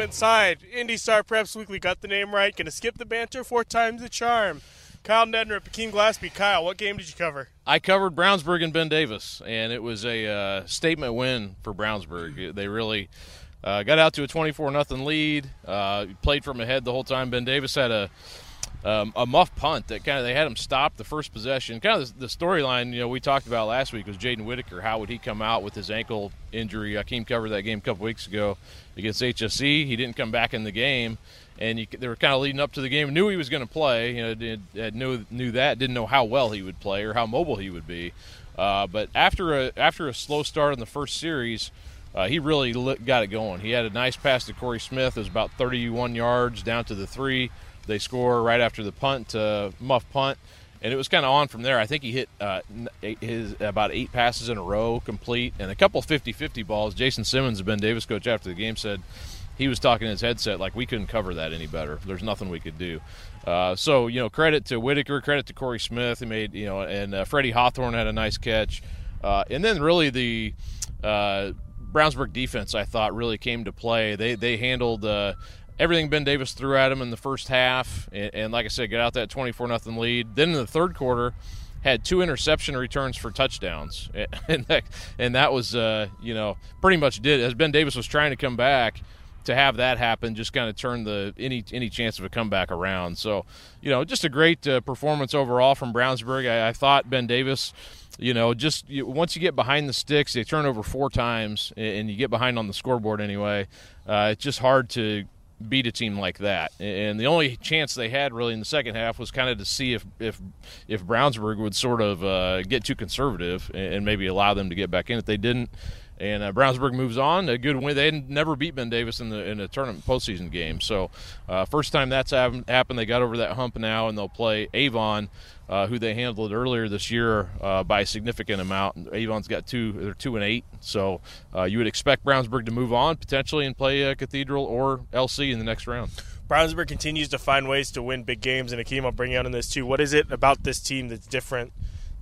Inside. Indy Star Preps Weekly got the name right. Gonna skip the banter, four times the charm. Kyle Neddenriep, at Akeem Glaspie. Kyle, what game did you cover? I covered Brownsburg and Ben Davis, and it was a uh, statement win for Brownsburg. They really uh, got out to a 24 nothing lead. Uh, played from ahead the whole time. Ben Davis had a um, a muff punt that kind of they had him stop the first possession. Kind of the, the storyline you know we talked about last week was Jaden Whitaker. How would he come out with his ankle injury? Akeem covered that game a couple weeks ago against HSE. He didn't come back in the game, and you, they were kind of leading up to the game. Knew he was going to play. You know, did, knew knew that. Didn't know how well he would play or how mobile he would be. Uh, but after a after a slow start in the first series. Uh, he really got it going. He had a nice pass to Corey Smith. It was about 31 yards down to the three. They score right after the punt, uh, muff punt, and it was kind of on from there. I think he hit uh, his about eight passes in a row complete, and a couple 50-50 balls. Jason Simmons, the Ben Davis coach, after the game said he was talking in his headset like we couldn't cover that any better. There's nothing we could do. Uh, so you know, credit to Whitaker, credit to Corey Smith. He made you know, and uh, Freddie Hawthorne had a nice catch, uh, and then really the. Uh, Brownsburg defense, I thought, really came to play. They they handled uh, everything Ben Davis threw at him in the first half, and, and like I said, got out that 24 nothing lead. Then in the third quarter, had two interception returns for touchdowns, and that, and that was uh, you know pretty much did as Ben Davis was trying to come back to have that happen just kind of turned the any any chance of a comeback around. So you know just a great uh, performance overall from Brownsburg. I, I, thought Ben Davis. You know, just you, once you get behind the sticks, they turn over four times, and you get behind on the scoreboard anyway. Uh, it's just hard to beat a team like that. And the only chance they had really in the second half was kind of to see if if if Brownsburg would sort of uh, get too conservative and maybe allow them to get back in. If they didn't, and uh, Brownsburg moves on, a good win. They never beat Ben Davis in the in a tournament postseason game. So uh, first time that's happened, they got over that hump now, and they'll play Avon uh, who they handled earlier this year uh, by a significant amount. Avon's got two, they're two and eight, so uh, you would expect Brownsburg to move on potentially and play Cathedral or LC in the next round. Brownsburg continues to find ways to win big games, and Akeem, I'll bring you on in this too. What is it about this team that's different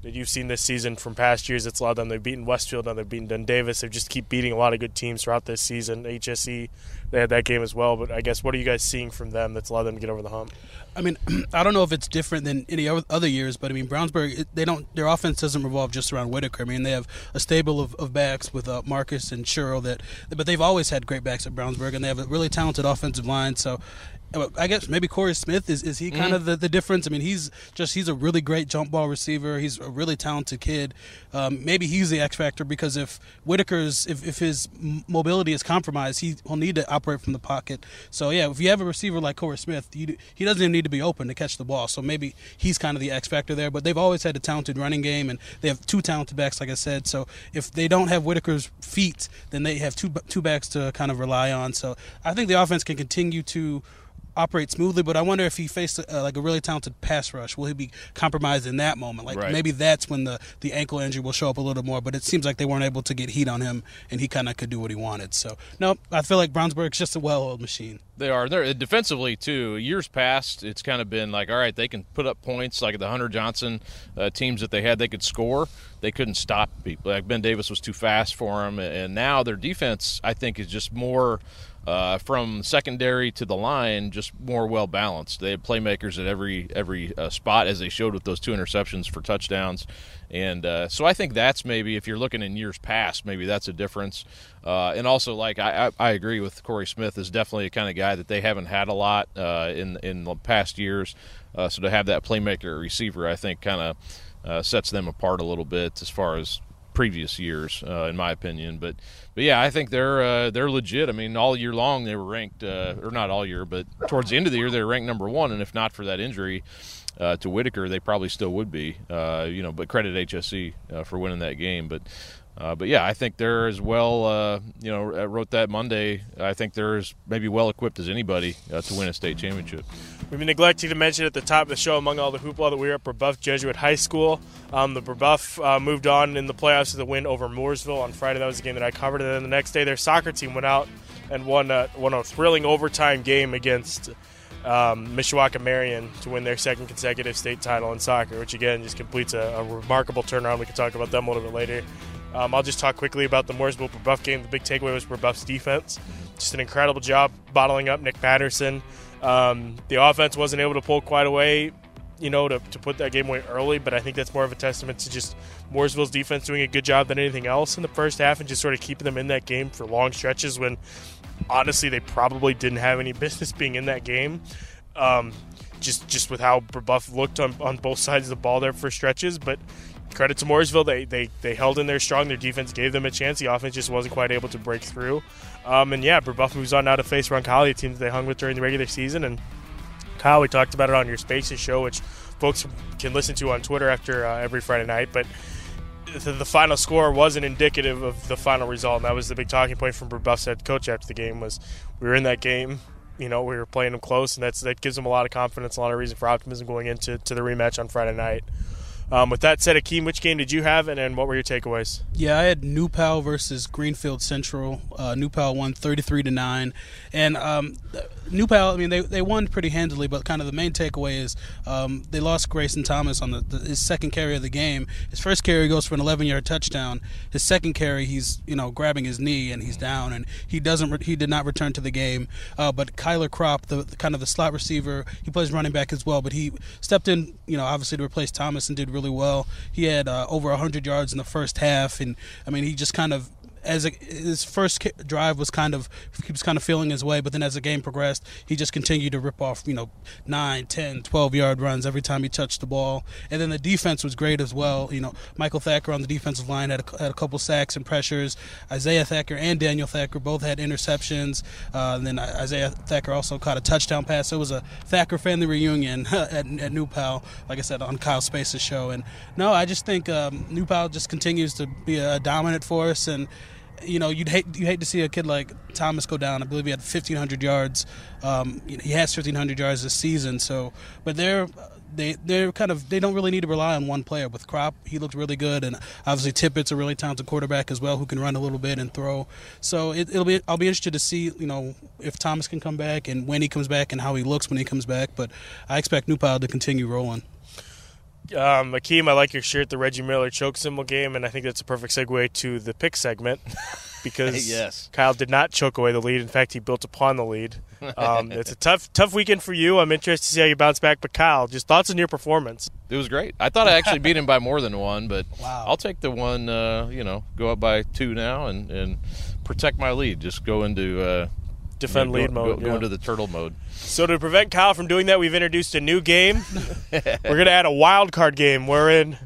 that you've seen this season from past years. It's a lot of them. They've beaten Westfield, now they've beaten Ben Davis. They just keep beating a lot of good teams throughout this season. HSE, they had that game as well. But I guess what are you guys seeing from them that's allowed them to get over the hump? I mean, I don't know if it's different than any other years, but I mean, Brownsburg, they don't their offense doesn't revolve just around Whitaker. I mean, they have a stable of, of backs with uh, Marcus and Churl that, but they've always had great backs at Brownsburg, and they have a really talented offensive line. So I guess maybe Corey Smith is, is he kind mm-hmm. of the, the difference? I mean, he's just he's a really great jump ball receiver. He's a really talented kid. Um, maybe he's the X factor because if Whitaker's if, if his mobility is compromised, he will need to operate from the pocket. So yeah, if you have a receiver like Corey Smith, you, he doesn't even need to be open to catch the ball. So maybe he's kind of the X factor there. But they've always had a talented running game, and they have two talented backs, like I said. So if they don't have Whitaker's feet, then they have two two backs to kind of rely on. So I think the offense can continue to operate smoothly. But I wonder if he faced uh, like a really talented pass rush, will he be compromised in that moment? Like right. maybe that's when the the ankle injury will show up a little more. But it seems like they weren't able to get heat on him, and he kind of could do what he wanted. So no, I feel like Brownsburg's just a well-oiled machine. They are. They're defensively too. Years past, it's kind of been like, all right, they can put up points like the Hunter Johnson uh, teams that they had. They could score. They couldn't stop people. Like Ben Davis was too fast for them, and now their defense, I think, is just more uh, from secondary to the line, just more well balanced. They had playmakers at every every uh, spot, as they showed with those two interceptions for touchdowns. And uh, so I think that's maybe if you're looking in years past, maybe that's a difference. Uh, and also, like I, I, I, agree with Corey Smith is definitely a kind of guy that they haven't had a lot uh, in in the past years. Uh, so to have that playmaker receiver, I think, kind of sets them apart a little bit as far as previous years, uh, in my opinion. But but yeah, I think they're uh, they're legit. I mean, all year long they were ranked, uh, or not all year, but towards the end of the year they were ranked number one. And if not for that injury uh, to Whitaker, they probably still would be. Uh, you know, but credit HSE uh, for winning that game. But uh, but yeah, I think they're as well. Uh, you know, I wrote that Monday. I think they're as maybe well equipped as anybody uh, to win a state championship. We've been neglecting to mention at the top of the show, among all the hoopla, that we were at Brebeuf Jesuit High School. Um, the Brebeuf uh, moved on in the playoffs with a win over Mooresville on Friday. That was the game that I covered. And then the next day, their soccer team went out and won a, won a thrilling overtime game against um, Mishawaka Marion to win their second consecutive state title in soccer, which again just completes a, a remarkable turnaround. We can talk about them a little bit later. Um, I'll just talk quickly about the Mooresville Brebeuf game. The big takeaway was Brebeuf's defense. Just an incredible job bottling up Nick Patterson. Um, the offense wasn't able to pull quite away, you know, to, to put that game away early, but I think that's more of a testament to just Mooresville's defense doing a good job than anything else in the first half and just sort of keeping them in that game for long stretches when honestly they probably didn't have any business being in that game. Um, just just with how Brebeuf looked on, on both sides of the ball there for stretches, but credit to Mooresville. They, they they held in there strong. Their defense gave them a chance. The offense just wasn't quite able to break through. Um, and yeah, Brebeuf moves on now to face Roncalli, a team that they hung with during the regular season. And Kyle, we talked about it on your Spaces show, which folks can listen to on Twitter after uh, every Friday night. But the, the, final score wasn't indicative of the final result. And that was the big talking point from Brebeuf's head coach after the game was we were in that game. You know, we were playing them close, and that's that gives them a lot of confidence, a lot of reason for optimism going into to the rematch on Friday night. Um, with that said, Akeem, which game did you have, and, and what were your takeaways? Yeah, I had New Pal versus Greenfield Central. Uh, New Pal won 33 to 9. And um, New Pal, I mean, they, they won pretty handily, but kind of the main takeaway is um, they lost Grayson Thomas on the, the, his second carry of the game. His first carry goes for an 11 yard touchdown. His second carry, he's you know grabbing his knee and he's down, and he doesn't re- he did not return to the game. Uh, but Kyler Crop, the, the, kind of the slot receiver, he plays running back as well, but he stepped in, you know, obviously to replace Thomas and did really well. He had uh, over 100 yards in the first half, and I mean, he just kind of as a, his first drive was kind of he was kind of feeling his way, but then as the game progressed, he just continued to rip off you know 9, 10, 12 yard runs every time he touched the ball, and then the defense was great as well. You know, Michael Thacker on the defensive line had a, had a couple sacks and pressures. Isaiah Thacker and Daniel Thacker both had interceptions. Uh, and then Isaiah Thacker also caught a touchdown pass. So it was a Thacker family reunion at, at New Pal, like I said on Kyle Space's show. And no, I just think um, New Pal just continues to be a dominant force and you know, you'd hate you hate to see a kid like Thomas go down. I believe he had 1,500 yards. Um, he has 1,500 yards this season. So, but they're they they're kind of they don't really need to rely on one player. With Crop, he looked really good, and obviously Tippett's a really talented quarterback as well who can run a little bit and throw. So it, will be I'll be interested to see you know if Thomas can come back and when he comes back and how he looks when he comes back. But I expect New Pal to continue rolling. Um, Akeem, I like your shirt, the Reggie Miller choke symbol game, and I think that's a perfect segue to the pick segment because yes. Kyle did not choke away the lead. In fact, he built upon the lead. Um, it's a tough, tough weekend for you. I'm interested to see how you bounce back. But Kyle, just thoughts on your performance? It was great. I thought I actually beat him by more than one, but wow. I'll take the one. Uh, you know, go up by two now and and protect my lead. Just go into. Uh, defend go, lead mode. Go, yeah. go, into the turtle mode. So to prevent Kyle from doing that, we've introduced a new game. We're gonna add a wild card game wherein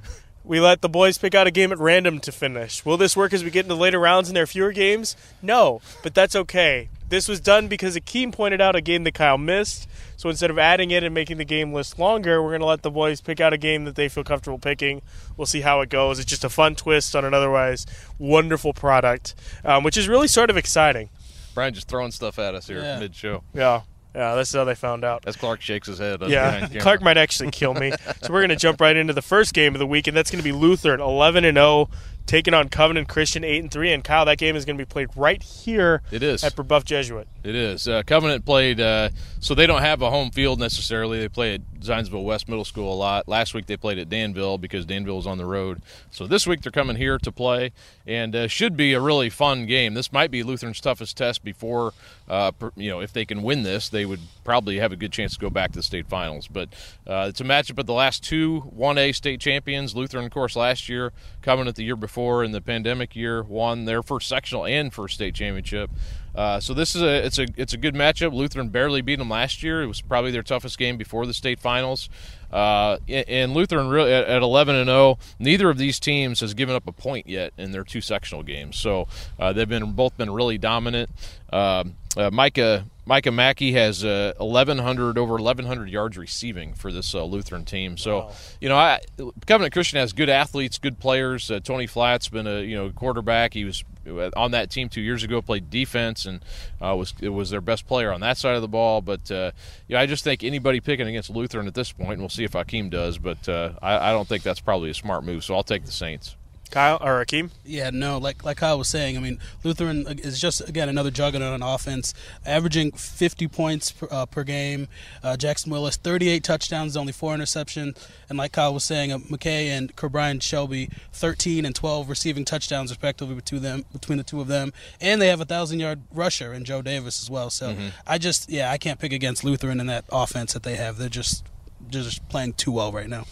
we let the boys pick out a game at random to finish. Will this work as we get into later rounds and there are fewer games? No, but that's okay. This was done because Akeem pointed out a game that Kyle missed. So instead of adding it and making the game list longer, we're going to let the boys pick out a game that they feel comfortable picking. We'll see how it goes. It's just a fun twist on an otherwise wonderful product, um, which is really sort of exciting. Brian just throwing stuff at us here yeah. mid show. Yeah. Yeah, that's how they found out. As Clark shakes his head. Yeah, Clark might actually kill me. so we're going to jump right into the first game of the week, and that's going to be Lutheran, 11 and 0, taking on Covenant Christian eight and three. And Kyle, that game is going to be played right here. It is at Brebeuf Jesuit. It is. Uh, Covenant played, uh, so they don't have a home field necessarily. They play at Zionsville West Middle School a lot. Last week they played at Danville because Danville is on the road. So this week they're coming here to play, and uh, should be a really fun game. This might be Lutheran's toughest test before, uh, you know, if they can win this, they would probably have a good chance to go back to the state finals. But uh, it's a matchup of the last two 1A state champions. Lutheran, of course, last year, coming at the year before, in the pandemic year, won their first sectional and first state championship. Uh, so this is a it's a it's a good matchup. Lutheran barely beat them last year. It was probably their toughest game before the state finals. Uh, and Lutheran really at 11 and 0. Neither of these teams has given up a point yet in their two sectional games. So uh, they've been both been really dominant. Um, uh, Micah Micah Mackey has uh, 1,100 over 1,100 yards receiving for this uh, Lutheran team. So, wow. you know, I, Covenant Christian has good athletes, good players. Uh, Tony Flatt's been a you know quarterback. He was uh, on that team two years ago, played defense, and uh, was it was their best player on that side of the ball. But uh, yeah, I just think anybody picking against Lutheran at this point, and we'll see if Akeem does. But I, I don't think that's probably a smart move. So I'll take the Saints. Kyle or Akeem? Yeah, no, like like Kyle was saying, I mean, Lutheran is just again another juggernaut on offense, averaging 50 points per, uh, per game. Uh, Jackson Willis, 38 touchdowns, only four interceptions, and like Kyle was saying, uh, McKay and Kerbrian Shelby, 13 and 12 receiving touchdowns respectively between them between the two of them, and they have a thousand yard rusher in Joe Davis as well. So mm-hmm. I just yeah, I can't pick against Lutheran in that offense that they have. They're just they're just playing too well right now.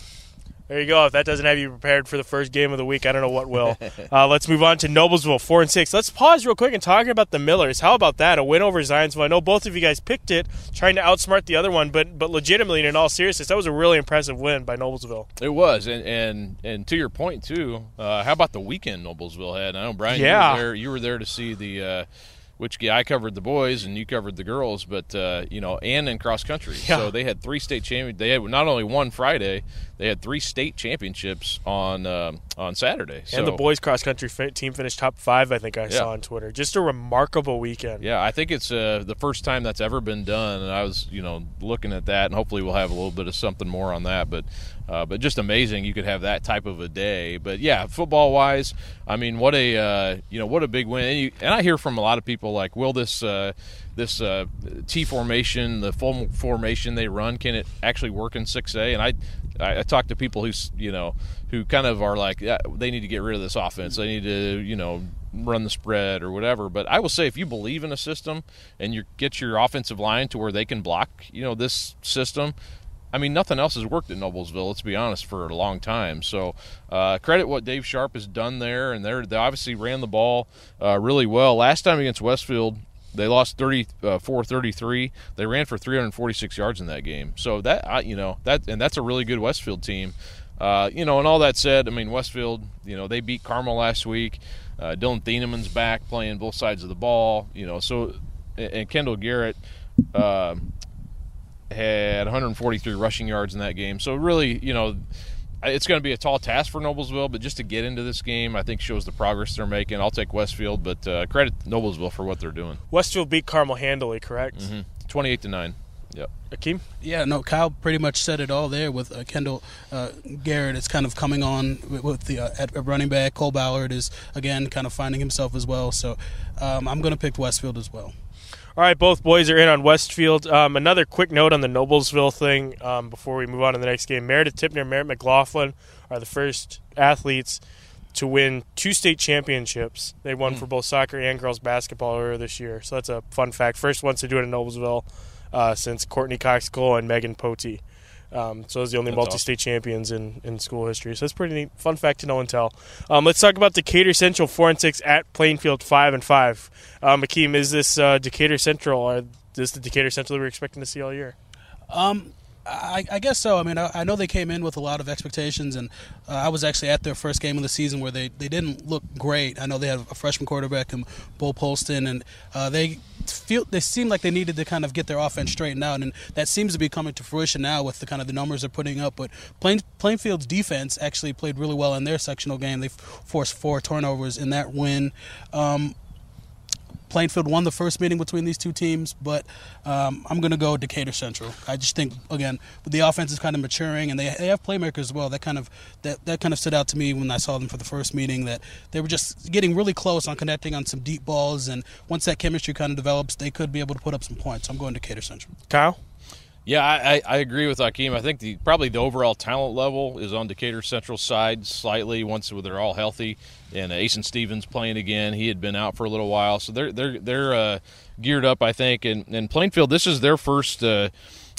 There you go. If that doesn't have you prepared for the first game of the week, I don't know what will. Uh, let's move on to Noblesville, four and six. Let's pause real quick and talk about the Millers. How about that? A win over Zionsville. I know both of you guys picked it, trying to outsmart the other one, but but legitimately, in all seriousness, that was a really impressive win by Noblesville. It was, and and and to your point too. Uh, how about the weekend Noblesville had? I know Brian, yeah. you were there. You were there to see the. Uh, which I covered the boys and you covered the girls, but uh, you know, and in cross country. Yeah. So they had three state champions. They had not only one Friday, they had three state championships on uh, on Saturday. So, and the boys cross country team finished top five. I think I yeah. saw on Twitter. Just a remarkable weekend. Yeah, I think it's uh, the first time that's ever been done, and I was you know looking at that, and hopefully we'll have a little bit of something more on that, but. Uh, but just amazing you could have that type of a day. But yeah, football wise, I mean, what a uh, you know what a big win. And, you, and, I hear from a lot of people like, will this uh, this uh, T formation, the full formation they run, can it actually work in 6A? And I I, I talk to people who you know who kind of are like, yeah, they need to get rid of this offense. They need to you know run the spread or whatever. But I will say, if you believe in a system and you get your offensive line to where they can block, you know, this system, I mean, nothing else has worked at Noblesville. Let's be honest, for a long time. So, uh, credit what Dave Sharp has done there, and they obviously ran the ball uh, really well. Last time against Westfield, they lost 34-33. Uh, they ran for 346 yards in that game. So that you know that, and that's a really good Westfield team. Uh, you know, and all that said, I mean, Westfield, you know, they beat Carmel last week. Uh, Dylan Thienemann's back playing both sides of the ball. You know, so and Kendall Garrett. Uh, had 143 rushing yards in that game. So really, you know, it's going to be a tall task for Noblesville, but just to get into this game, I think shows the progress they're making. I'll take Westfield, but uh, credit Noblesville for what they're doing. Westfield beat Carmel handily, correct? Mm-hmm. 28 to nine. Yep. Akeem? Yeah, no, Kyle pretty much said it all there with uh, Kendall uh, Garrett. It's kind of coming on with, with the uh, at running back. Cole Ballard is again kind of finding himself as well. So um, I'm going to pick Westfield as well. All right, both boys are in on Westfield. Um, another quick note on the Noblesville thing um, before we move on to the next game. Meredith Tipner and Merritt McLaughlin are the first athletes to win two state championships. They won mm. for both soccer and girls basketball earlier this year. So that's a fun fact. First ones to do it in Noblesville uh, since Courtney Cox Cole and Megan Potey. Um, so it's the only multi-state awesome. champions in, in school history. So that's pretty neat. Fun fact to know and tell. Um, let's talk about Decatur Central four and six at Plainfield five and five. Um, Akeem, is this uh, Decatur Central? Or is this the Decatur Central that we're expecting to see all year? Um, I, I, guess so. I mean, I, I, know they came in with a lot of expectations, and uh, I was actually at their first game of the season where they, they didn't look great. I know they had a freshman quarterback in Bo Polston, and uh, they feel they seem like they needed to kind of get their offense straightened out, and that seems to be coming to fruition now with the kind of the numbers they're putting up. But Plain, Plainfield's defense actually played really well in their sectional game. They forced four turnovers in that win. Um, Plainfield won the first meeting between these two teams, but um, I'm going to go Decatur Central. I just think again the offense is kind of maturing, and they, they have playmakers as well. That kind of that, that kind of stood out to me when I saw them for the first meeting. That they were just getting really close on connecting on some deep balls, and once that chemistry kind of develops, they could be able to put up some points. I'm going Decatur Central. Kyle. Yeah, I, I agree with Akeem. I think the probably the overall talent level is on Decatur Central side slightly once they're all healthy. And uh, Asen Stevens playing again. He had been out for a little while, so they're they're they're uh, geared up. I think. And, and Plainfield, this is their first. Uh,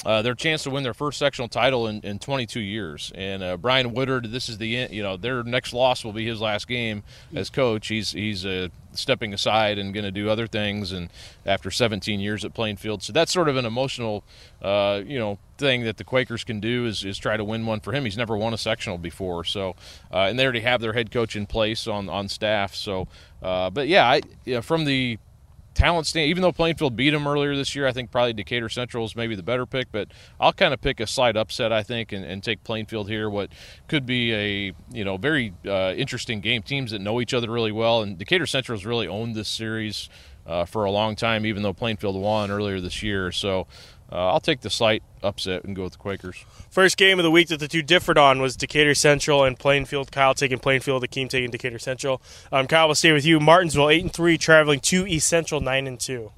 uh, their chance to win their first sectional title in, in 22 years. And uh, Brian Woodard, this is the you know their next loss will be his last game as coach. He's he's uh, stepping aside and going to do other things. And after 17 years at Plainfield, so that's sort of an emotional uh, you know thing that the Quakers can do is, is try to win one for him. He's never won a sectional before, so uh, and they already have their head coach in place on on staff. So, uh, but yeah, I you know, from the talent stand, even though Plainfield beat them earlier this year, I think probably Decatur Central is maybe the better pick. But I'll kind of pick a slight upset, I think, and, and take Plainfield here. What could be a you know very uh, interesting game. Teams that know each other really well, and Decatur Central has really owned this series uh, for a long time, even though Plainfield won earlier this year. So. Uh, I'll take the slight upset and go with the Quakers. First game of the week that the two differed on was Decatur Central and Plainfield. Kyle taking Plainfield, Akeem taking Decatur Central. Um, Kyle will stay with you. Martinsville eight and three, traveling to East Central nine and two.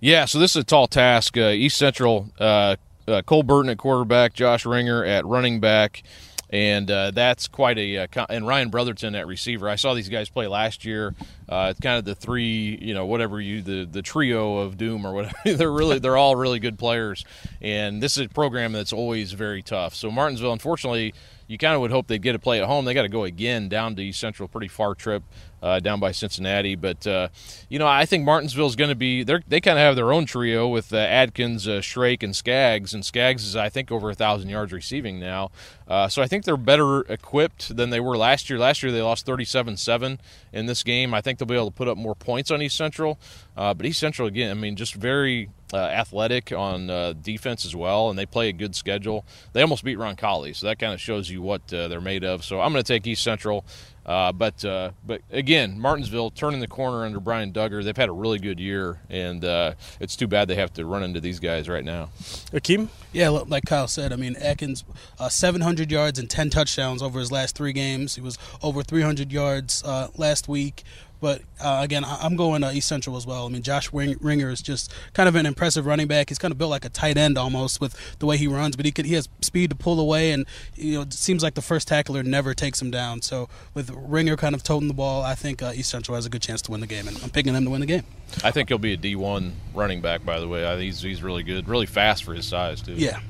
Yeah, so this is a tall task. Uh, East Central, uh, uh, Cole Burton at quarterback, Josh Ringer at running back and uh, that's quite a uh, and Ryan Brotherton at receiver. I saw these guys play last year. Uh, it's kind of the three, you know, whatever you the the trio of doom or whatever. they're really they're all really good players, and this is a program that's always very tough. So Martinsville, unfortunately, you kind of would hope they'd get a play at home. They got to go again down to East Central, pretty far trip uh, down by Cincinnati. But uh, you know, I think Martinsville is going to be they kind of have their own trio with uh, Adkins, uh, Shrake, and Skaggs. And Skaggs is I think over a thousand yards receiving now. Uh, so I think they're better equipped than they were last year. Last year they lost 37-7 in this game. I think they'll be able to put up more points on East Central. Uh, but East Central again, I mean, just very uh, athletic on uh, defense as well, and they play a good schedule. They almost beat Roncalli, so that kind of shows you what uh, they're made of. So I'm going to take East Central. Uh, but uh, but again, Martinsville turning the corner under Brian Duggar. They've had a really good year, and uh, it's too bad they have to run into these guys right now. Akeem? Yeah, like Kyle said, I mean, Atkins, uh, 700 yards and 10 touchdowns over his last three games. He was over 300 yards uh, last week. But uh, again, I'm going uh, East Central as well. I mean, Josh Ringer is just kind of an impressive running back. He's kind of built like a tight end almost with the way he runs, but he could he has speed to pull away, and you know it seems like the first tackler never takes him down. So with Ringer kind of toting the ball, I think uh, East Central has a good chance to win the game, and I'm picking them to win the game. I think he'll be a D1 running back. By the way, I he's he's really good, really fast for his size too. Yeah.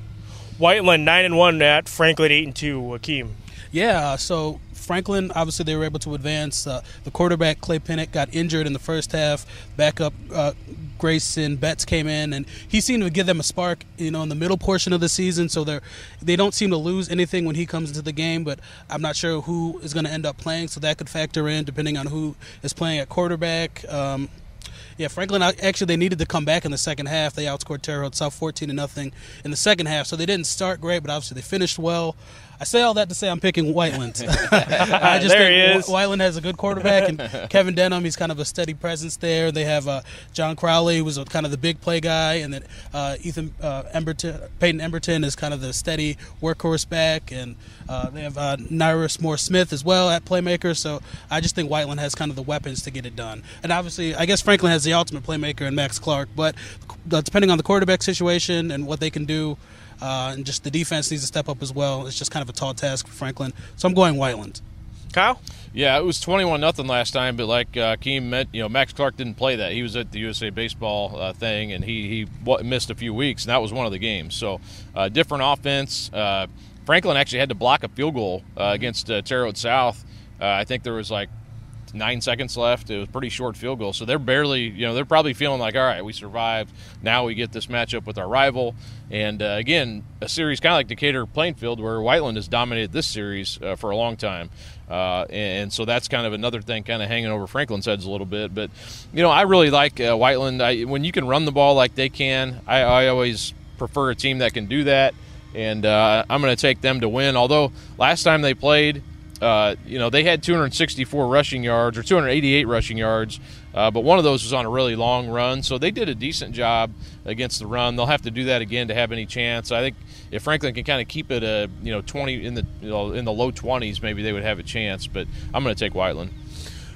Whiteland nine and one at Franklin eight and two. Akeem. Yeah, so Franklin, obviously, they were able to advance. Uh, the quarterback, Clay Pinnock, got injured in the first half. Backup uh, Grayson Betts came in, and he seemed to give them a spark, you know, in the middle portion of the season. So they're they don't seem to lose anything when he comes into the game. But I'm not sure who is going to end up playing, so that could factor in depending on who is playing at quarterback. Um, yeah, Franklin actually they needed to come back in the second half. They outscored Terre Haute South 14 to nothing in the second half, so they didn't start great, but obviously they finished well. I say all that to say I'm picking Whiteland. I just there think Whiteland has a good quarterback, and Kevin Denham, he's kind of a steady presence there. They have uh, John Crowley, who was a, kind of the big play guy, and then uh, Ethan uh, Emberton, Peyton Emberton is kind of the steady workhorse back, and uh, they have uh, Nyrus Moore Smith as well at playmaker. So I just think Whiteland has kind of the weapons to get it done. And obviously, I guess Franklin has the ultimate playmaker in Max Clark, but depending on the quarterback situation and what they can do. Uh, and just the defense needs to step up as well. It's just kind of a tall task for Franklin. So I'm going Whiteland. Kyle? Yeah, it was twenty-one nothing last time, but like uh, Keem meant, you know, Max Clark didn't play that. He was at the USA Baseball uh, thing, and he he w- missed a few weeks, and that was one of the games. So, uh, different offense. Uh, Franklin actually had to block a field goal uh, against uh, Terre Haute South. Uh, I think there was like nine seconds left. It was pretty short field goal. So they're barely, you know, they're probably feeling like, all right, we survived. Now we get this matchup with our rival. And uh, again, a series kind of like Decatur Plainfield, where Whiteland has dominated this series uh, for a long time. Uh, and, so that's kind of another thing kind of hanging over Franklin's heads a little bit. But, you know, I really like uh, Whiteland. I, when you can run the ball like they can, I, I always prefer a team that can do that. And uh, I'm going to take them to win. Although last time they played, uh, you know, they had 264 rushing yards or 288 rushing yards, uh, but one of those was on a really long run. So they did a decent job against the run. They'll have to do that again to have any chance. I think if Franklin can kind of keep it a you know 20 in the you know, in the low 20s, maybe they would have a chance. But I'm going to take Whiteland.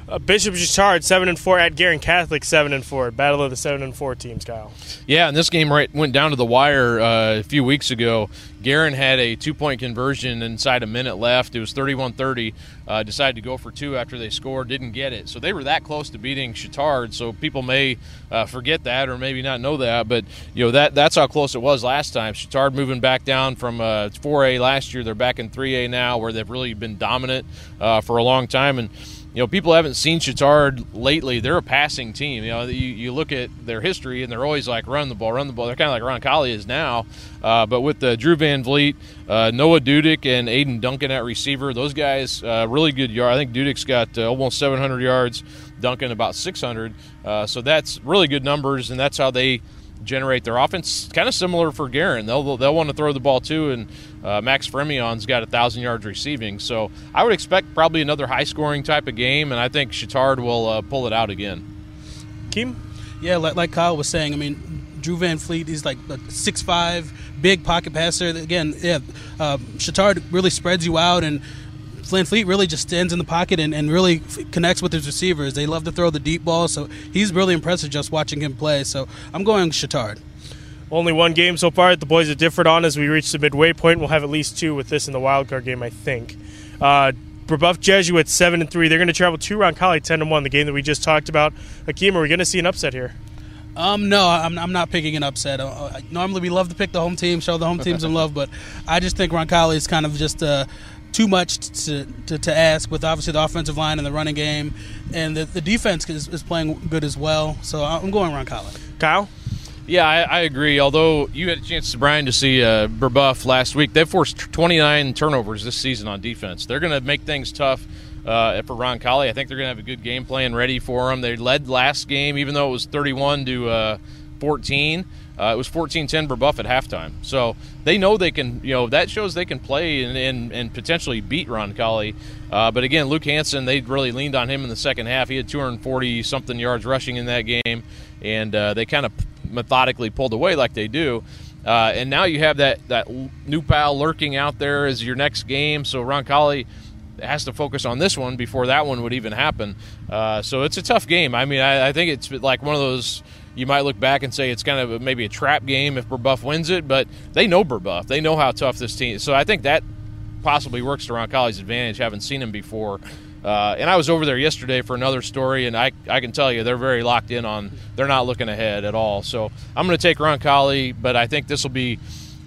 Uh, Bishop Chatard seven and four at Guerin Catholic seven and four. Battle of the seven and four teams, Kyle. Yeah, and this game right went down to the wire uh, a few weeks ago. Guerin had a two point conversion inside a minute left. It was 31 30. Uh, decided to go for two after they scored, didn't get it. So they were that close to beating Chatard. So people may uh, forget that or maybe not know that. But, you know, that that's how close it was last time. Chatard moving back down from uh, 4A last year. They're back in 3A now where they've really been dominant uh, for a long time. And, you know, people haven't seen Chatard lately. They're a passing team. You know, you, you look at their history, and they're always like run the ball, run the ball. They're kind of like Ron Roncalli is now. Uh, but with uh, Drew Van Vliet, uh, Noah Dudick, and Aiden Duncan at receiver, those guys uh, really good yard. I think Dudick's got uh, almost 700 yards, Duncan about 600. Uh, so that's really good numbers, and that's how they generate their offense. Kind of similar for Guerin. They'll they'll want to throw the ball too, and uh, Max Fremion's got a thousand yards receiving. So I would expect probably another high scoring type of game, and I think Chatard will uh, pull it out again. Kim, Yeah, like, like Kyle was saying, I mean, Drew Van Fleet, he's like a six-five, big pocket passer. Again, yeah, uh, Chatard really spreads you out, and Van Fleet really just stands in the pocket and, and really f- connects with his receivers. They love to throw the deep ball, so he's really impressive just watching him play. So I'm going Chatard. Only one game so far. The boys are different on as we reach the midway point. We'll have at least two with this in the wild card game, I think. Uh, Brebeuf Jesuits seven and three. They're going to travel to Roncalli ten and one. The game that we just talked about. Akeem, are we going to see an upset here? Um, no, I'm, I'm not picking an upset. Uh, uh, normally, we love to pick the home team, show the home team some love, but I just think Roncalli is kind of just uh, too much to, to, to, ask with obviously the offensive line and the running game, and the, the defense is, is playing good as well. So I'm going Roncalli. Kyle? Yeah, I, I, agree. Although you had a chance, to Brian, to see uh, Brebeuf last week, they've forced 29 turnovers this season on defense. They're going to make things tough uh, for Roncalli. I think they're going to have a good game plan ready for them. They led last game, even though it was 31 to uh, 14. Uh, it was 14-10 Brebeuf at halftime. So they know they can, you know, that shows they can play and, and, and potentially beat Roncalli. Uh, but again, Luke Hansen, they really leaned on him in the second half. He had 240 something yards rushing in that game, and uh, they kind of methodically pulled away like they do. Uh, and now you have that, that new pal lurking out there as your next game. So Roncalli has to focus on this one before that one would even happen. Uh, so it's a tough game. I mean, I, I, think it's like one of those you might look back and say it's kind of a, maybe a trap game if Brebeuf wins it, but they know Brebeuf. They know how tough this team is. So I think that possibly works to Roncalli's advantage, having seen him before. Uh, and I was over there yesterday for another story, and I, I can tell you they're very locked in on they're not looking ahead at all. So I'm going to take Roncalli, but I think this will be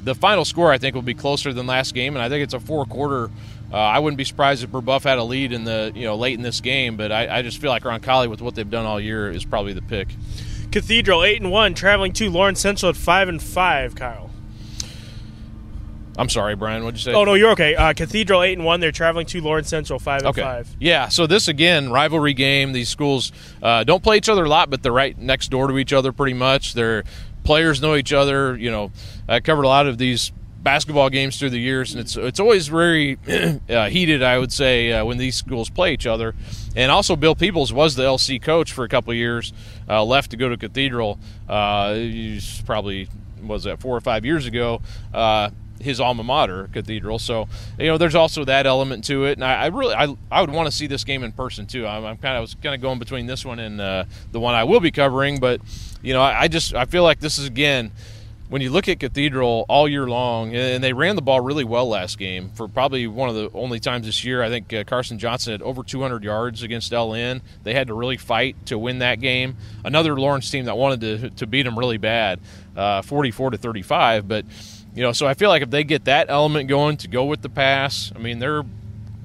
the final score. I think will be closer than last game, and I think it's a four quarter. Uh, I wouldn't be surprised if Brebeuf had a lead in the you know late in this game, but I, I just feel like Roncalli with what they've done all year is probably the pick. Cathedral eight and one, traveling to Lawrence Central at five and five. Kyle. I'm sorry, Brian. What'd you say? Oh no, you're okay. Uh, Cathedral eight and one. They're traveling to Lawrence Central five and okay. five. Yeah. So this again, rivalry game. These schools uh, don't play each other a lot, but they're right next door to each other pretty much. Their players know each other. You know, I covered a lot of these basketball games through the years, and it's it's always very uh, heated. I would say uh, when these schools play each other. And also, Bill Peebles was the LC coach for a couple of years. Uh, left to go to Cathedral. Uh, he's probably was that four or five years ago uh, his alma mater, Cathedral. So you know, there's also that element to it, and I, I really, I, I would want to see this game in person too. I'm, I'm kind of, I was kind of going between this one and uh, the one I will be covering, but you know, I, I, just, I feel like this is again. When you look at Cathedral all year long, and they ran the ball really well last game for probably one of the only times this year. I think uh, Carson Johnson had over 200 yards against LN. They had to really fight to win that game. Another Lawrence team that wanted to, to beat them really bad, uh, 44 to 35. But you know, so I feel like if they get that element going to go with the pass, I mean, they're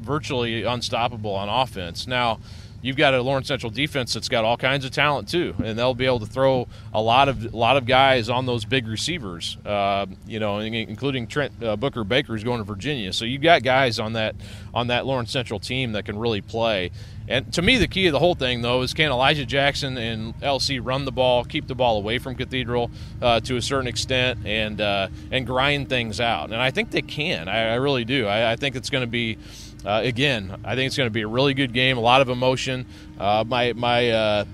virtually unstoppable on offense. Now, you've got a Lawrence Central defense that's got all kinds of talent too, and they'll be able to throw a lot of a lot of guys on those big receivers. Uh, you know, including Trent uh, Booker Baker who's going to Virginia. So you've got guys on that on that Lawrence Central team that can really play. And to me, the key of the whole thing, though, is can Elijah Jackson and LC run the ball, keep the ball away from Cathedral uh, to a certain extent, and uh, and grind things out. And I think they can. I, I really do. I, I think it's going to be uh, again, I think it's going to be a really good game. A lot of emotion. Uh, my my uh,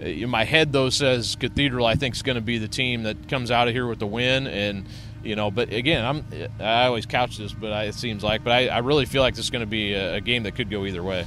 in my head though says Cathedral. I think is going to be the team that comes out of here with the win and. You know, but again, I'm I always couch this, but I, it seems like, but I, I really feel like this is going to be a, a game that could go either way.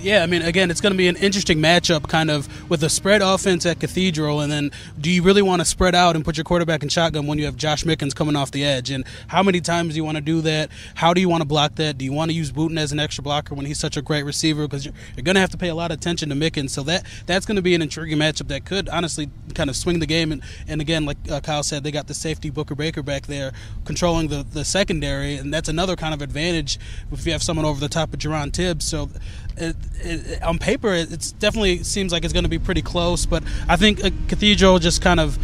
Yeah, I mean, again, it's going to be an interesting matchup, kind of with a spread offense at Cathedral, and then do you really want to spread out and put your quarterback in shotgun when you have Josh Mickens coming off the edge? And how many times do you want to do that? How do you want to block that? Do you want to use Wooten as an extra blocker when he's such a great receiver? Because you're, you're going to have to pay a lot of attention to Mickens, so that that's going to be an intriguing matchup that could honestly kind of swing the game. And, and again, like uh, Kyle said, they got the safety Booker Baker back there controlling the, the secondary, and that's another kind of advantage if you have someone over the top of Jerron Tibbs. So it, it, on paper, it it's definitely seems like it's going to be pretty close. But I think a Cathedral just kind of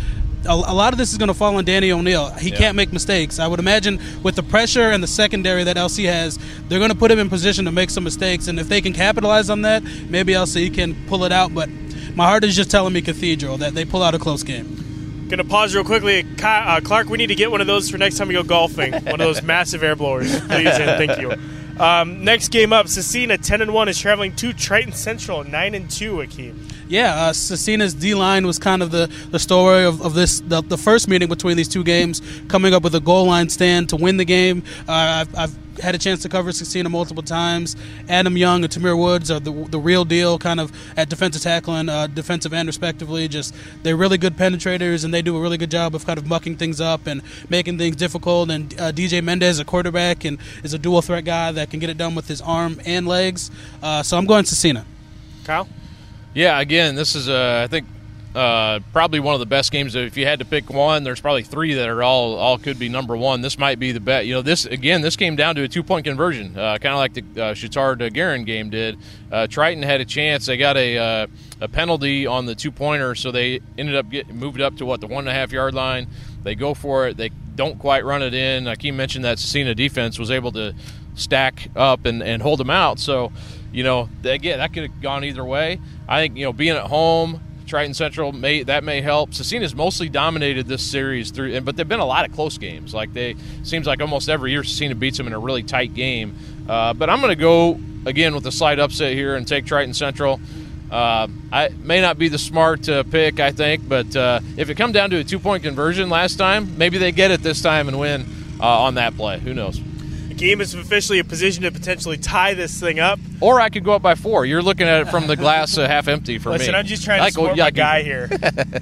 a, a lot of this is going to fall on Danny O'Neill. He Yeah. can't make mistakes. I would imagine with the pressure and the secondary that LC has, they're going to put him in position to make some mistakes. And if they can capitalize on that, maybe LC can pull it out. But my heart is just telling me Cathedral that they pull out a close game. Gonna pause real quickly. Uh, Clark, we need to get one of those for next time we go golfing. One of those massive air blowers, please and thank you. Um, next game up, Scecina ten and one is traveling to Triton Central nine and two. Akeem. Yeah, uh, Scecina's D line was kind of the, the story of, of this the, the first meeting between these two games, coming up with a goal line stand to win the game. Uh, I've, I've had a chance to cover Scecina multiple times. Adam Young and Tamir Woods are the, the real deal, kind of at defensive tackle and uh, defensive end, respectively. Just they're really good penetrators, and they do a really good job of kind of mucking things up and making things difficult. And uh, DJ Mendez, a quarterback, and is a dual threat guy that can get it done with his arm and legs. Uh, so I'm going Scecina. Kyle. Yeah, again, this is uh, I think uh, probably one of the best games. If you had to pick one, there's probably three that are all all could be number one. This might be the bet. You know, this again, this came down to a two point conversion, uh, kind of like the uh, Chatard Guerin game did. Uh, Triton had a chance. They got a uh, a penalty on the two pointer, so they ended up getting moved up to what the one and a half yard line. They go for it. They don't quite run it in. Akeem mentioned that Scecina defense was able to stack up and, and hold them out. So, you know, again, that could have gone either way. I think, you know, being at home, Triton Central may that may help. Scecina's mostly dominated this series through, but there've been a lot of close games. Like they seems like almost every year Scecina beats them in a really tight game. Uh, but I'm going to go again with a slight upset here and take Triton Central. Uh, I may not be the smart uh, pick, I think, but uh, if it come down to a two point conversion last time, maybe they get it this time and win uh, on that play. Who knows? The game is officially a position to potentially tie this thing up. Or I could go up by four. You're looking at it from the glass uh, half empty for Listen, me. I'm just trying to Like, support yeah, my guy here.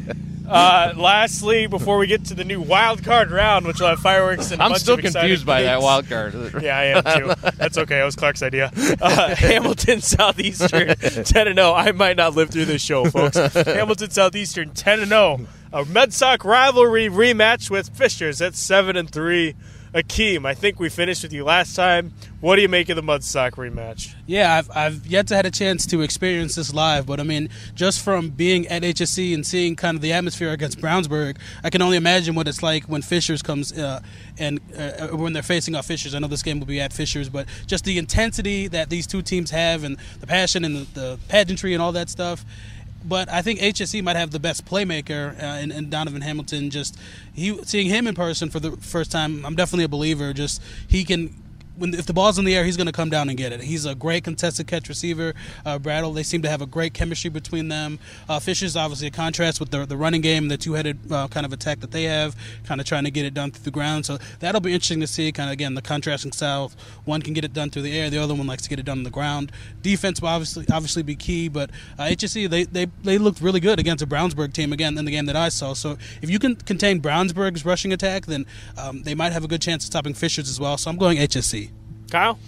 uh, lastly, before we get to the new wild card round, which will have fireworks and I'm still confused by that wild card. Yeah, I am too. That's okay. It was Clark's idea. Uh, Hamilton Southeastern 10 and 0. I might not live through this show, folks. Hamilton Southeastern 10 and 0. A Mudsock rivalry rematch with Fishers at 7 and 3. Akeem, I think we finished with you last time. What do you make of the Mudsock rematch? Yeah, I've, I've yet to had a chance to experience this live, but I mean, just from being at HSE and seeing kind of the atmosphere against Brownsburg, I can only imagine what it's like when Fishers comes uh, and uh, when they're facing off Fishers. I know this game will be at Fishers, but just the intensity that these two teams have and the passion and the, the pageantry and all that stuff. But I think HSE might have the best playmaker uh, in, in Donovan Hamilton. Just he seeing him in person for the first time, I'm definitely a believer. Just he can when if the ball's in the air, he's going to come down and get it. He's a great contested catch receiver. Uh, Brattle, they seem to have a great chemistry between them. Uh, Fisher's obviously a contrast with the, the running game, the two headed uh, kind of attack that they have, kind of trying to get it done through the ground. So that'll be interesting to see. Kind of again the contrasting style. One can get it done through the air, the other one likes to get it done on the ground. Defense will obviously obviously be key, but uh, HSE they, they they looked really good against a Brownsburg team again in the game that I saw. So if you can contain Brownsburg's rushing attack, then um, they might have a good chance of stopping Fisher's as well. So I'm going HSE. Kyle?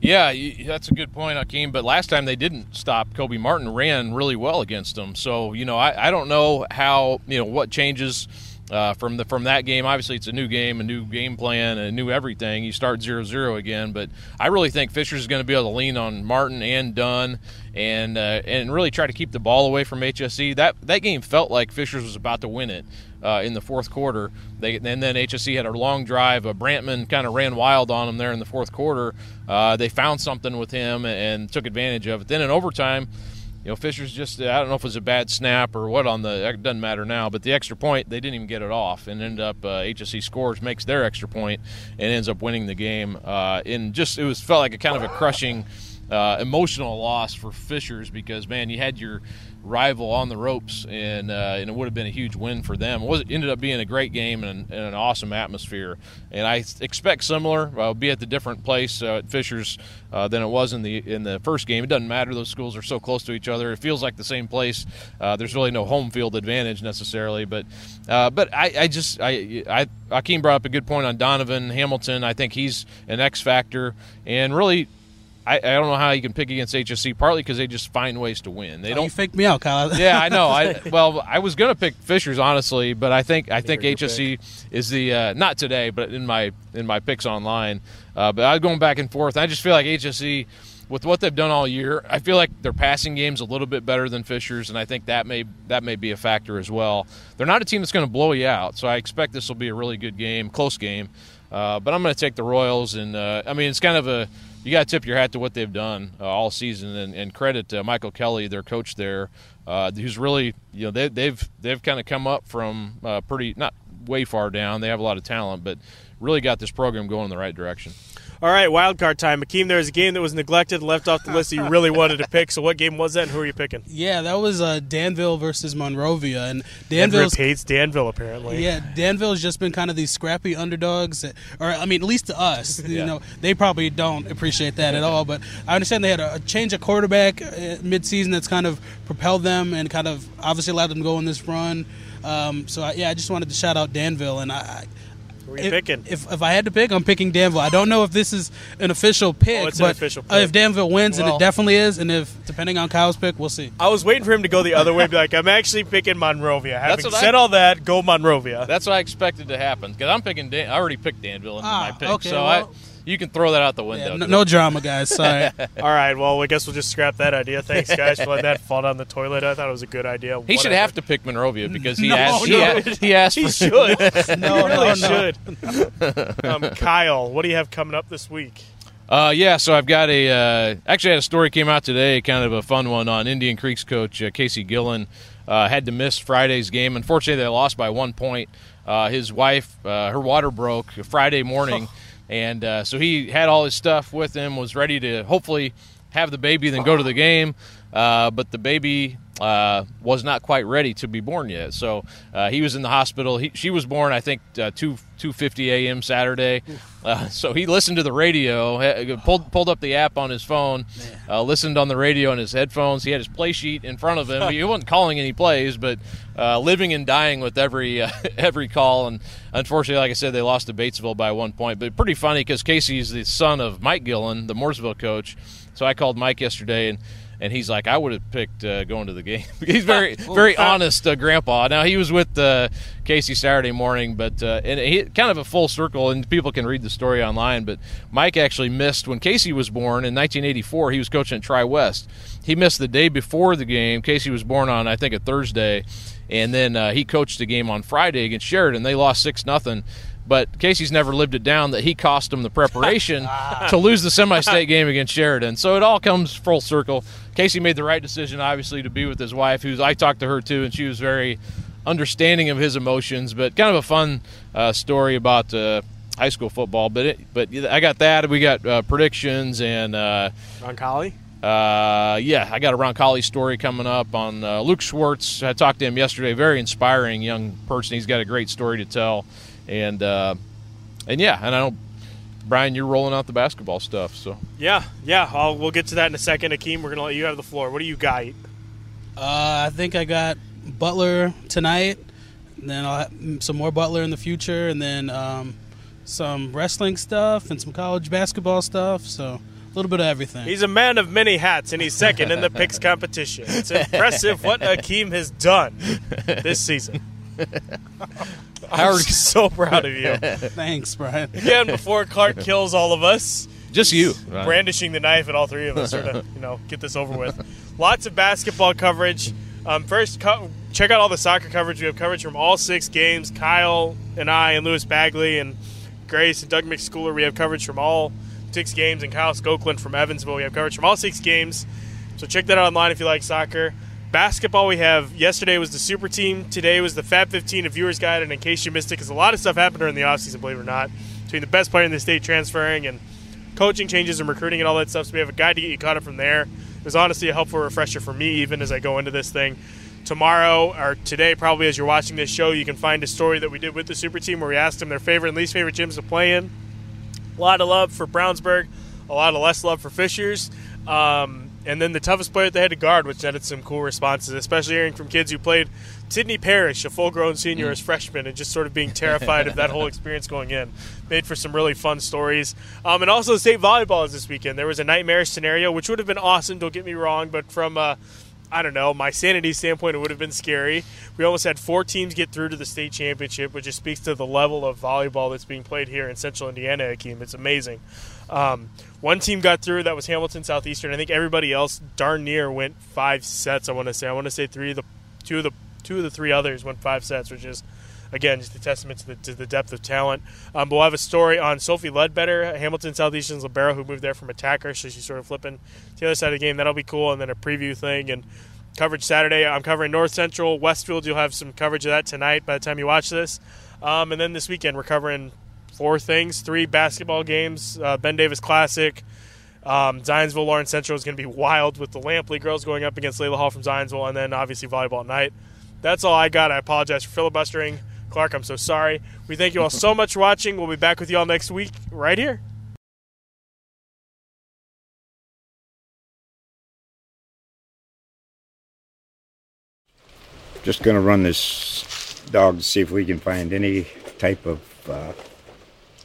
Yeah, that's a good point, Akeem. But last time they didn't stop. Kobe Martin ran really well against them. So you know, I, I don't know how you know what changes uh, from the from that game. Obviously, it's a new game, a new game plan, a new everything. You start 0-0 again, but I really think Fisher's going to be able to lean on Martin and Dunn and uh, and really try to keep the ball away from HSE. That that game felt like Fisher's was about to win it. Uh, in the fourth quarter, they and then HSC had a long drive. Uh, Brantman kind of ran wild on them there in the fourth quarter. Uh, they found something with him and took advantage of it. Then in overtime, you know, Fisher's just, I don't know if it was a bad snap or what on the, it doesn't matter now, but the extra point, they didn't even get it off and end up, uh, HSE scores, makes their extra point and ends up winning the game. Uh, and just, it was, felt like a kind of a crushing, uh, emotional loss for Fishers because, man, you had your, rival on the ropes, and uh, and it would have been a huge win for them. It was it ended up being a great game and, and an awesome atmosphere. And I expect similar. I'll be at the different place uh, at Fishers uh, than it was in the in the first game. It doesn't matter; those schools are so close to each other. It feels like the same place. Uh, there's really no home field advantage necessarily, but uh, but I, I just I I Akeem brought up a good point on Donovan Hamilton. I think he's an X factor, and really I, I don't know how you can pick against HSE. Partly because they just find ways to win. They Oh, don't. you faked me out, Kyle. yeah, I know. I well, I was gonna pick Fishers honestly, but I think I think Very good is the uh, not today, but in my in my picks online. Uh, but I was going back and forth. I just feel like HSE With what they've done all year, I feel like their passing game's a little bit better than Fishers, and I think that may that may be a factor as well. They're not a team that's going to blow you out, so I expect this will be a really good game, close game. Uh, but I'm going to take the Royals, and uh, I mean it's kind of a you got to tip your hat to what they've done uh, all season, and, and credit Michael Kelly, their coach there, uh, who's really you know they, they've they've kind of come up from uh, pretty not way far down. They have a lot of talent, but really got this program going in the right direction. All right, wild card time. Akeem, there was a game that was neglected, left off the list that you really wanted to pick. So, what game was that, and who are you picking? Yeah, that was uh, Danville versus Monrovia, and Denver Danville's hates Danville, apparently. Yeah, Danville's just been kind of these scrappy underdogs, that, or I mean, at least to us, you Yeah. know, they probably don't appreciate that at all. But I understand they had a, a change of quarterback midseason that's kind of propelled them and kind of obviously allowed them to go on this run. Um, so I, yeah, I just wanted to shout out Danville, and I. I Who are you if, picking? If, if I had to pick, I'm picking Danville. I don't know if this is an official pick, Oh, it's an but official uh, if. Danville wins, and it definitely is, and if depending on Kyle's pick, we'll see. I was waiting for him to go the other way, be like, I'm actually picking Monrovia. Having what I- said all that, go Monrovia. That's what I expected to happen because I'm picking. Dan- I already picked Danville in Ah, my pick, okay, so well- I you can throw that out the window. Yeah, no, no drama, guys. Sorry. all right, well, I guess we'll just scrap that idea. Thanks, guys, for letting that fall down the toilet. I thought it was a good idea. He should have to pick Monrovia because he No, asked. He, no. a- he asked. He should. No, he really no, no. should. um, Kyle, what do you have coming up this week? Uh, yeah, so I've got a uh, actually I had a story came out today, kind of a fun one on Indian Creek's coach uh, Casey Gillen uh, had to miss Friday's game. Unfortunately, they lost by one point. Uh, his wife, uh, her water broke Friday morning, and uh, so he had all his stuff with him, was ready to hopefully have the baby, then go to the game. Uh, but the baby uh, was not quite ready to be born yet, so uh, he was in the hospital. He, she was born, I think, uh, two two fifty a.m. Saturday. Uh, so he listened to the radio, pulled pulled up the app on his phone, uh, listened on the radio on his headphones. He had his play sheet in front of him. he wasn't calling any plays, but uh, living and dying with every uh, every call. And unfortunately, like I said, they lost to Batesville by one point. But pretty funny because Casey's the son of Mike Gillen, the Mooresville coach. So I called Mike yesterday and. And he's like, I would have picked uh, going to the game. he's very, very honest, uh, grandpa. Now he was with uh, Casey Saturday morning, but uh, and he kind of a full circle, and people can read the story online. But Mike actually missed when Casey was born in 1984. He was coaching at Tri West. He missed the day before the game. Casey was born on I think a Thursday, and then uh, he coached the game on Friday against Sheridan. They lost six nothing. But Casey's never lived it down that he cost him the preparation to lose the semi-state game against Sheridan. So it all comes full circle. Casey made the right decision, obviously, to be with his wife, who's I talked to her too, and she was very understanding of his emotions. But kind of a fun uh, story about uh, high school football. But it, but I got that. We got uh, predictions and. Uh, Roncalli? uh, yeah, I got a Roncalli story coming up on uh, Luke Schwartz. I talked to him yesterday. Very inspiring young person. He's got a great story to tell, and uh, and yeah, and I don't Brian, you're rolling out the basketball stuff. So Yeah, yeah. I'll, we'll get to that in a second. Akeem, we're going to let you have the floor. What do you got? Uh, I think I got Butler tonight. And then I'll have some more Butler in the future, and then um, some wrestling stuff and some college basketball stuff. So a little bit of everything. He's a man of many hats, and he's second in the picks competition. It's impressive what Akeem has done this season. I'm so proud of you. Thanks, Brian. Again, before Clark kills all of us, just you, brandishing the knife at all three of us, are to you know get this over with. Lots of basketball coverage. Um, first, co- check out all the soccer coverage. We have coverage from all six games. Kyle and I and Lewis Bagley and Grace and Doug McSchooler. We have coverage from all six games, and Kyle Sokeland from Evansville. We have coverage from all six games. So check that out online if you like soccer. Basketball, we have yesterday was the super team. Today was the Fab 15 of Viewers Guide. And in case you missed it, because a lot of stuff happened during the offseason, believe it or not, between the best player in the state transferring and coaching changes and recruiting and all that stuff. So we have a guide to get you caught up from there. It was honestly a helpful refresher for me, even as I go into this thing. Tomorrow or today, probably as you're watching this show, you can find a story that we did with the super team where we asked them their favorite and least favorite gyms to play in. A lot of love for Brownsburg, a lot of less love for Fishers. Um, and then the toughest player they had to guard, which netted some cool responses, especially hearing from kids who played Sydney Parrish, a full grown senior, mm. as freshman, and just sort of being terrified of that whole experience going in. Made for some really fun stories. Um, and also, state volleyball is this weekend. There was a nightmarish scenario, which would have been awesome, don't get me wrong, but from uh, I don't know, my sanity standpoint, it would have been scary. We almost had four teams get through to the state championship, which just speaks to the level of volleyball that's being played here in central Indiana, Akeem. It's amazing. Um, one team got through, that was Hamilton Southeastern. I think everybody else darn near went five sets, I want to say. I want to say three of the two of the two of the three others went five sets, which is again, just a testament to the, to the depth of talent. Um, but we'll have a story on Sophie Ledbetter, Hamilton Southeastern's libero, who moved there from attacker, so she's sort of flipping to the other side of the game. That'll be cool, and then a preview thing and coverage Saturday. I'm covering North Central, Westfield. You'll have some coverage of that tonight by the time you watch this, um, and then this weekend we're covering four things: three basketball games, uh, Ben Davis Classic. Um, Zionsville Lawrence Central is going to be wild with the Lampley girls going up against Layla Hall from Zionsville, and then obviously volleyball night. That's all I got. I apologize for filibustering. Clark, I'm so sorry. We thank you all so much for watching. We'll be back with you all next week right here. Just going to run this dog to see if we can find any type of uh,